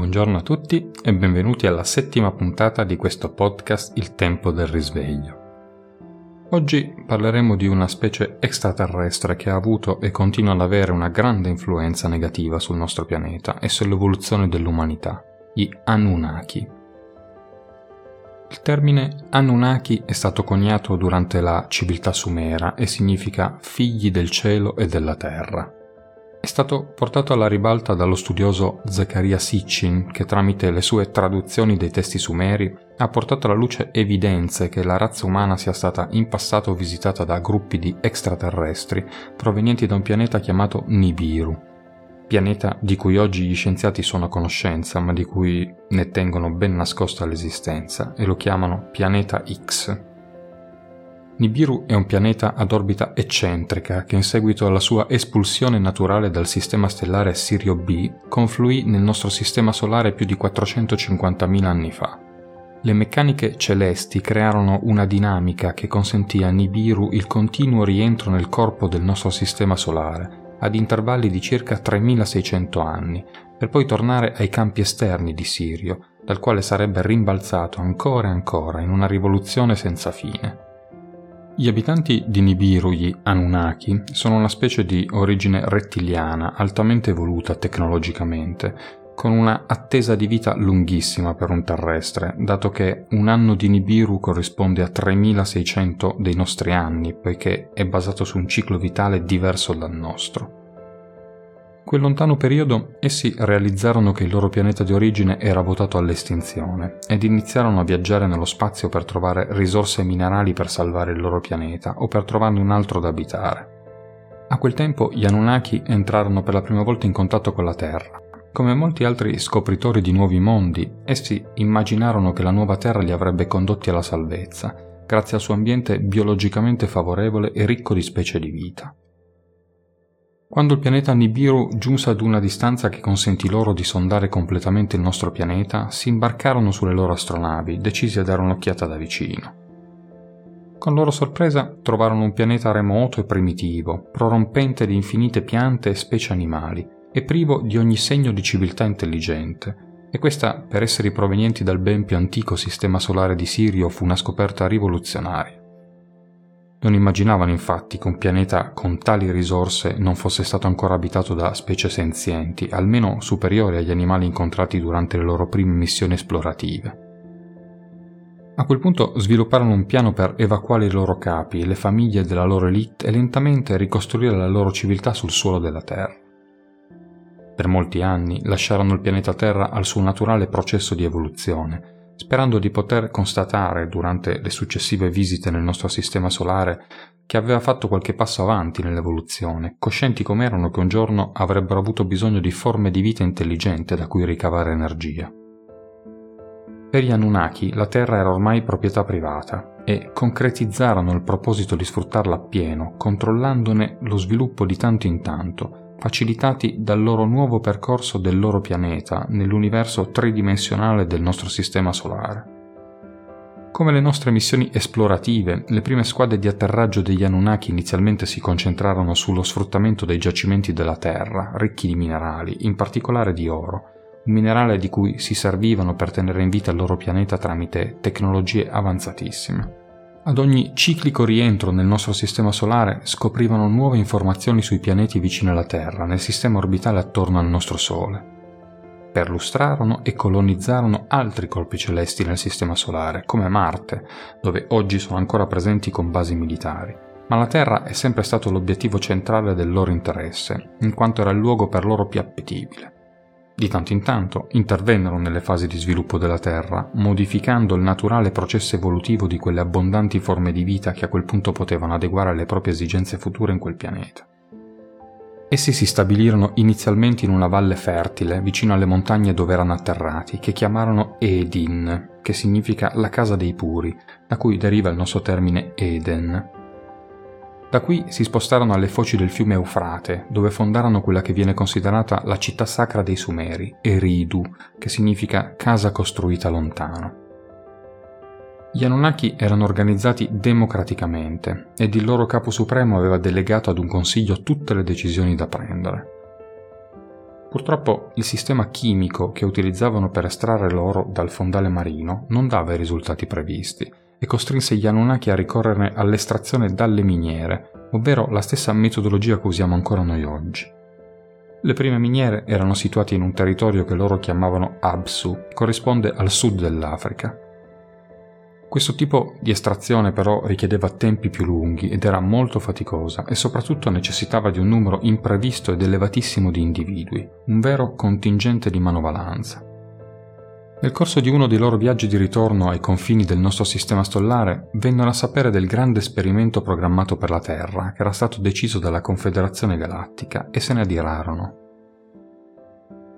Buongiorno a tutti e benvenuti alla settima puntata di questo podcast Il tempo del risveglio. Oggi parleremo di una specie extraterrestre che ha avuto e continua ad avere una grande influenza negativa sul nostro pianeta e sull'evoluzione dell'umanità, gli Anunnaki. Il termine Anunnaki è stato coniato durante la civiltà sumera e significa figli del cielo e della terra. È stato portato alla ribalta dallo studioso Zechariah Sitchin che tramite le sue traduzioni dei testi sumeri ha portato alla luce evidenze che la razza umana sia stata in passato visitata da gruppi di extraterrestri provenienti da un pianeta chiamato Nibiru, pianeta di cui oggi gli scienziati sono a conoscenza ma di cui ne tengono ben nascosta l'esistenza e lo chiamano pianeta X. Nibiru è un pianeta ad orbita eccentrica che in seguito alla sua espulsione naturale dal sistema stellare Sirio B confluì nel nostro sistema solare più di 450.000 anni fa. Le meccaniche celesti crearono una dinamica che consentì a Nibiru il continuo rientro nel corpo del nostro sistema solare, ad intervalli di circa 3600 anni, per poi tornare ai campi esterni di Sirio, dal quale sarebbe rimbalzato ancora e ancora in una rivoluzione senza fine. Gli abitanti di Nibiru, gli Anunnaki, sono una specie di origine rettiliana altamente evoluta tecnologicamente, con una attesa di vita lunghissima per un terrestre, dato che un anno di Nibiru corrisponde a 3600 dei nostri anni, poiché è basato su un ciclo vitale diverso dal nostro quel lontano periodo essi realizzarono che il loro pianeta di origine era votato all'estinzione ed iniziarono a viaggiare nello spazio per trovare risorse minerali per salvare il loro pianeta o per trovarne un altro da abitare. A quel tempo gli Anunnaki entrarono per la prima volta in contatto con la Terra. Come molti altri scopritori di nuovi mondi, essi immaginarono che la nuova Terra li avrebbe condotti alla salvezza, grazie al suo ambiente biologicamente favorevole e ricco di specie di vita. Quando il pianeta Nibiru giunse ad una distanza che consentì loro di sondare completamente il nostro pianeta, si imbarcarono sulle loro astronavi, decisi a dare un'occhiata da vicino. Con loro sorpresa trovarono un pianeta remoto e primitivo, prorompente di infinite piante e specie animali, e privo di ogni segno di civiltà intelligente, e questa, per essere provenienti dal ben più antico sistema solare di Sirio, fu una scoperta rivoluzionaria. Non immaginavano infatti che un pianeta con tali risorse non fosse stato ancora abitato da specie senzienti, almeno superiori agli animali incontrati durante le loro prime missioni esplorative. A quel punto svilupparono un piano per evacuare i loro capi le famiglie della loro elite e lentamente ricostruire la loro civiltà sul suolo della Terra. Per molti anni lasciarono il pianeta Terra al suo naturale processo di evoluzione, sperando di poter constatare durante le successive visite nel nostro sistema solare che aveva fatto qualche passo avanti nell'evoluzione, coscienti come erano che un giorno avrebbero avuto bisogno di forme di vita intelligente da cui ricavare energia. Per gli Anunnaki la Terra era ormai proprietà privata e concretizzarono il proposito di sfruttarla appieno, controllandone lo sviluppo di tanto in tanto, facilitati dal loro nuovo percorso del loro pianeta nell'universo tridimensionale del nostro sistema solare. Come le nostre missioni esplorative, le prime squadre di atterraggio degli Anunnaki inizialmente si concentrarono sullo sfruttamento dei giacimenti della Terra, ricchi di minerali, in particolare di oro, un minerale di cui si servivano per tenere in vita il loro pianeta tramite tecnologie avanzatissime. Ad ogni ciclico rientro nel nostro sistema solare scoprivano nuove informazioni sui pianeti vicini alla Terra, nel sistema orbitale attorno al nostro Sole. Perlustrarono e colonizzarono altri colpi celesti nel sistema solare, come Marte, dove oggi sono ancora presenti con basi militari. Ma la Terra è sempre stato l'obiettivo centrale del loro interesse, in quanto era il luogo per loro più appetibile. Di tanto in tanto intervennero nelle fasi di sviluppo della Terra, modificando il naturale processo evolutivo di quelle abbondanti forme di vita che a quel punto potevano adeguare alle proprie esigenze future in quel pianeta. Essi si stabilirono inizialmente in una valle fertile vicino alle montagne dove erano atterrati, che chiamarono Edin, che significa la casa dei puri, da cui deriva il nostro termine Eden, da qui si spostarono alle foci del fiume Eufrate, dove fondarono quella che viene considerata la città sacra dei Sumeri, Eridu, che significa casa costruita lontano. Gli Anunnaki erano organizzati democraticamente ed il loro capo supremo aveva delegato ad un consiglio tutte le decisioni da prendere. Purtroppo il sistema chimico che utilizzavano per estrarre l'oro dal fondale marino non dava i risultati previsti e costrinse gli Anunnaki a ricorrere all'estrazione dalle miniere, ovvero la stessa metodologia che usiamo ancora noi oggi. Le prime miniere erano situate in un territorio che loro chiamavano Absu, corrisponde al sud dell'Africa. Questo tipo di estrazione però richiedeva tempi più lunghi ed era molto faticosa e soprattutto necessitava di un numero imprevisto ed elevatissimo di individui, un vero contingente di manovalanza. Nel corso di uno dei loro viaggi di ritorno ai confini del nostro sistema stellare, vennero a sapere del grande esperimento programmato per la Terra, che era stato deciso dalla Confederazione Galattica, e se ne adirarono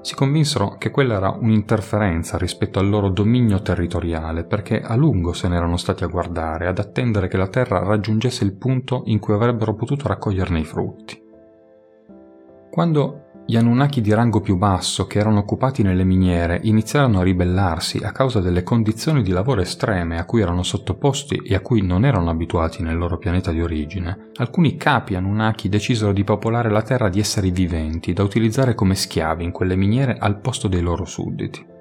si convinsero che quella era un'interferenza rispetto al loro dominio territoriale perché a lungo se n'erano stati a guardare, ad attendere che la Terra raggiungesse il punto in cui avrebbero potuto raccoglierne i frutti. Quando gli Anunnaki di rango più basso, che erano occupati nelle miniere, iniziarono a ribellarsi a causa delle condizioni di lavoro estreme a cui erano sottoposti e a cui non erano abituati nel loro pianeta di origine. Alcuni capi Anunnaki decisero di popolare la Terra di esseri viventi da utilizzare come schiavi in quelle miniere al posto dei loro sudditi.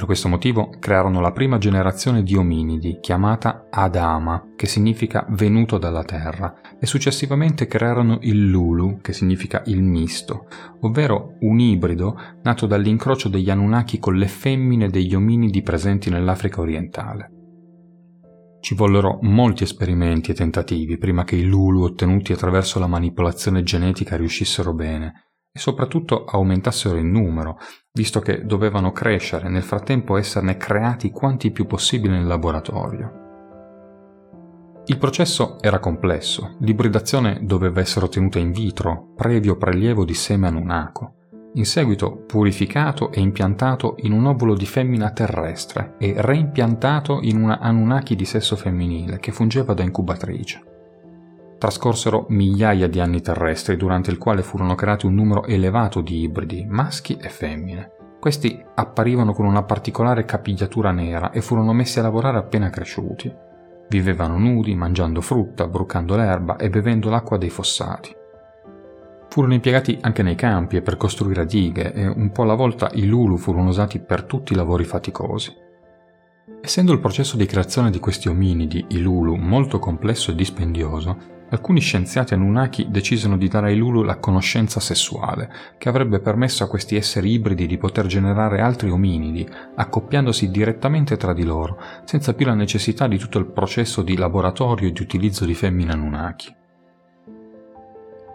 Per questo motivo crearono la prima generazione di ominidi, chiamata Adama, che significa venuto dalla terra, e successivamente crearono il Lulu, che significa il misto, ovvero un ibrido nato dall'incrocio degli Anunnaki con le femmine degli ominidi presenti nell'Africa orientale. Ci vollero molti esperimenti e tentativi prima che i Lulu ottenuti attraverso la manipolazione genetica riuscissero bene, e soprattutto aumentassero in numero, visto che dovevano crescere e nel frattempo esserne creati quanti più possibile nel laboratorio. Il processo era complesso, l'ibridazione doveva essere ottenuta in vitro, previo prelievo di seme anunaco, in seguito purificato e impiantato in un ovulo di femmina terrestre e reimpiantato in una Anunnaki di sesso femminile che fungeva da incubatrice. Trascorsero migliaia di anni terrestri durante il quale furono creati un numero elevato di ibridi, maschi e femmine. Questi apparivano con una particolare capigliatura nera e furono messi a lavorare appena cresciuti. Vivevano nudi, mangiando frutta, brucando l'erba e bevendo l'acqua dei fossati. Furono impiegati anche nei campi e per costruire dighe e un po' alla volta i lulu furono usati per tutti i lavori faticosi. Essendo il processo di creazione di questi ominidi, i lulu, molto complesso e dispendioso, alcuni scienziati Anunnaki decidono di dare ai Lulu la conoscenza sessuale, che avrebbe permesso a questi esseri ibridi di poter generare altri ominidi, accoppiandosi direttamente tra di loro, senza più la necessità di tutto il processo di laboratorio e di utilizzo di femmine Anunnaki.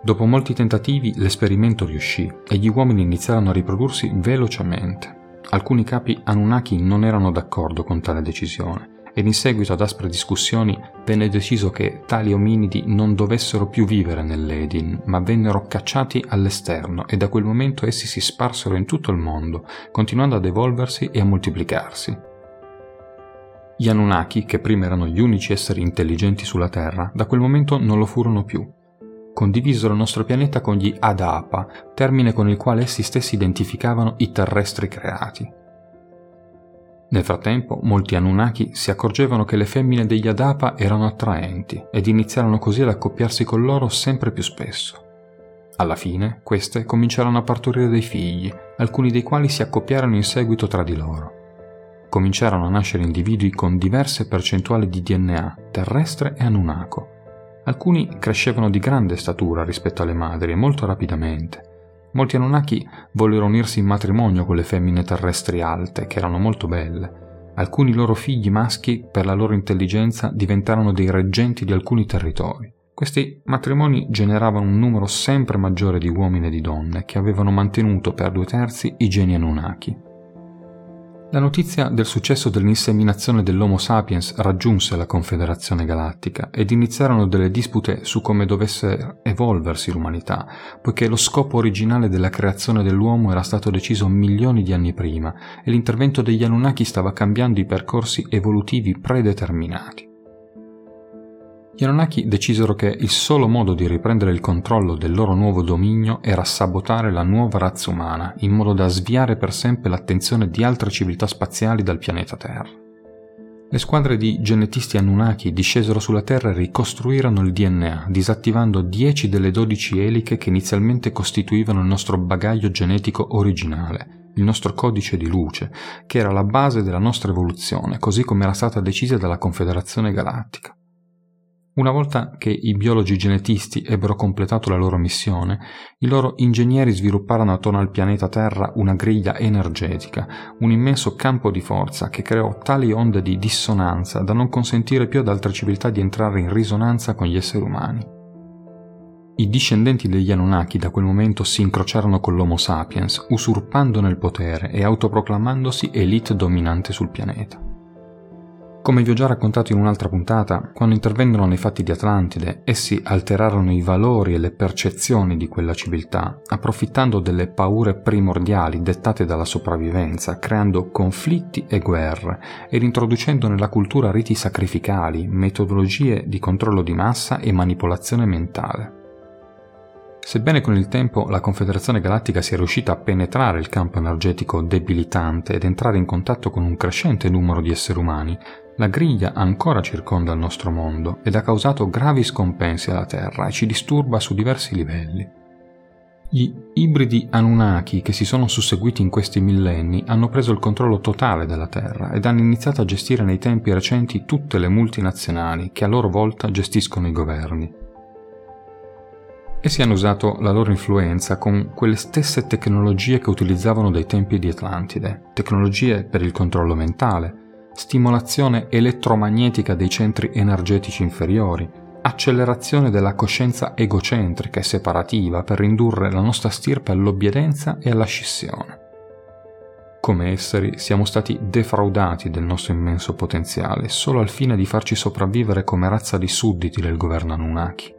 Dopo molti tentativi l'esperimento riuscì e gli uomini iniziarono a riprodursi velocemente. Alcuni capi Anunnaki non erano d'accordo con tale decisione ed in seguito ad aspre discussioni venne deciso che tali ominidi non dovessero più vivere nell'Edin, ma vennero cacciati all'esterno e da quel momento essi si sparsero in tutto il mondo, continuando ad evolversi e a moltiplicarsi. Gli Anunnaki, che prima erano gli unici esseri intelligenti sulla Terra, da quel momento non lo furono più. Condivisero il nostro pianeta con gli Adapa, termine con il quale essi stessi identificavano i terrestri creati. Nel frattempo, molti Anunnaki si accorgevano che le femmine degli Adapa erano attraenti ed iniziarono così ad accoppiarsi con loro sempre più spesso. Alla fine, queste cominciarono a partorire dei figli, alcuni dei quali si accoppiarono in seguito tra di loro. Cominciarono a nascere individui con diverse percentuali di DNA, terrestre e anunnako. Alcuni crescevano di grande statura rispetto alle madri e molto rapidamente, Molti Anunnaki vollero unirsi in matrimonio con le femmine terrestri alte, che erano molto belle. Alcuni loro figli maschi, per la loro intelligenza, diventarono dei reggenti di alcuni territori. Questi matrimoni generavano un numero sempre maggiore di uomini e di donne, che avevano mantenuto per due terzi i geni Anunnaki. La notizia del successo dell'inseminazione dell'Homo sapiens raggiunse la Confederazione Galattica ed iniziarono delle dispute su come dovesse evolversi l'umanità, poiché lo scopo originale della creazione dell'uomo era stato deciso milioni di anni prima e l'intervento degli Anunnaki stava cambiando i percorsi evolutivi predeterminati. Gli Anunnaki decisero che il solo modo di riprendere il controllo del loro nuovo dominio era sabotare la nuova razza umana, in modo da sviare per sempre l'attenzione di altre civiltà spaziali dal pianeta Terra. Le squadre di genetisti Anunnaki discesero sulla Terra e ricostruirono il DNA, disattivando 10 delle 12 eliche che inizialmente costituivano il nostro bagaglio genetico originale, il nostro codice di luce, che era la base della nostra evoluzione, così come era stata decisa dalla Confederazione Galattica. Una volta che i biologi genetisti ebbero completato la loro missione, i loro ingegneri svilupparono attorno al pianeta Terra una griglia energetica, un immenso campo di forza che creò tali onde di dissonanza da non consentire più ad altre civiltà di entrare in risonanza con gli esseri umani. I discendenti degli Anunnaki da quel momento si incrociarono con l'Homo sapiens, usurpandone il potere e autoproclamandosi elite dominante sul pianeta. Come vi ho già raccontato in un'altra puntata, quando intervengono nei fatti di Atlantide, essi alterarono i valori e le percezioni di quella civiltà, approfittando delle paure primordiali dettate dalla sopravvivenza, creando conflitti e guerre, ed introducendo nella cultura riti sacrificali, metodologie di controllo di massa e manipolazione mentale. Sebbene con il tempo la Confederazione Galattica sia riuscita a penetrare il campo energetico debilitante ed entrare in contatto con un crescente numero di esseri umani, la griglia ancora circonda il nostro mondo ed ha causato gravi scompensi alla Terra e ci disturba su diversi livelli. Gli ibridi Anunnaki che si sono susseguiti in questi millenni hanno preso il controllo totale della Terra ed hanno iniziato a gestire nei tempi recenti tutte le multinazionali che a loro volta gestiscono i governi. Essi hanno usato la loro influenza con quelle stesse tecnologie che utilizzavano dai tempi di Atlantide, tecnologie per il controllo mentale, stimolazione elettromagnetica dei centri energetici inferiori, accelerazione della coscienza egocentrica e separativa per ridurre la nostra stirpe all'obbedienza e alla scissione. Come esseri siamo stati defraudati del nostro immenso potenziale solo al fine di farci sopravvivere come razza di sudditi del governo Anunnaki.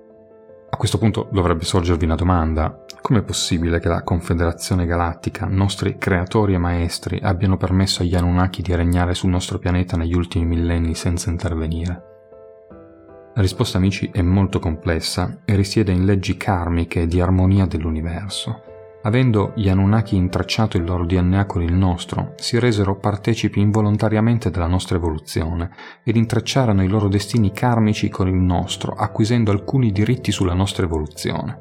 A questo punto dovrebbe sorgervi una domanda. Com'è possibile che la Confederazione Galattica, nostri creatori e maestri, abbiano permesso agli Anunnaki di regnare sul nostro pianeta negli ultimi millenni senza intervenire? La risposta, amici, è molto complessa e risiede in leggi karmiche di armonia dell'universo. Avendo gli Anunnaki intrecciato il loro DNA con il nostro, si resero partecipi involontariamente della nostra evoluzione ed intrecciarono i loro destini karmici con il nostro, acquisendo alcuni diritti sulla nostra evoluzione.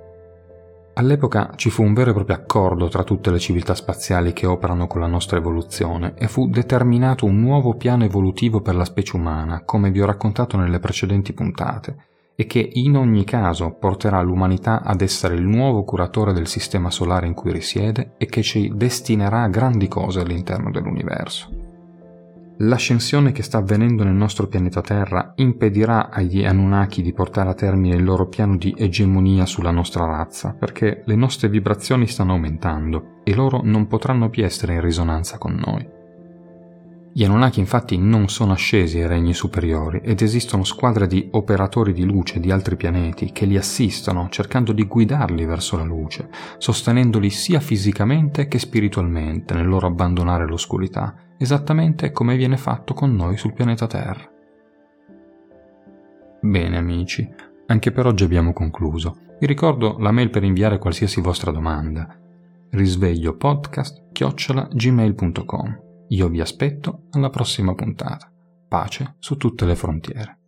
All'epoca ci fu un vero e proprio accordo tra tutte le civiltà spaziali che operano con la nostra evoluzione e fu determinato un nuovo piano evolutivo per la specie umana, come vi ho raccontato nelle precedenti puntate, e che in ogni caso porterà l'umanità ad essere il nuovo curatore del sistema solare in cui risiede e che ci destinerà grandi cose all'interno dell'universo. L'ascensione che sta avvenendo nel nostro pianeta Terra impedirà agli Anunnaki di portare a termine il loro piano di egemonia sulla nostra razza, perché le nostre vibrazioni stanno aumentando e loro non potranno più essere in risonanza con noi. Gli Anunnaki infatti non sono ascesi ai regni superiori ed esistono squadre di operatori di luce di altri pianeti che li assistono cercando di guidarli verso la luce, sostenendoli sia fisicamente che spiritualmente nel loro abbandonare l'oscurità, esattamente come viene fatto con noi sul pianeta Terra. Bene amici, anche per oggi abbiamo concluso. Vi ricordo la mail per inviare qualsiasi vostra domanda risveglio podcast io vi aspetto alla prossima puntata. Pace su tutte le frontiere.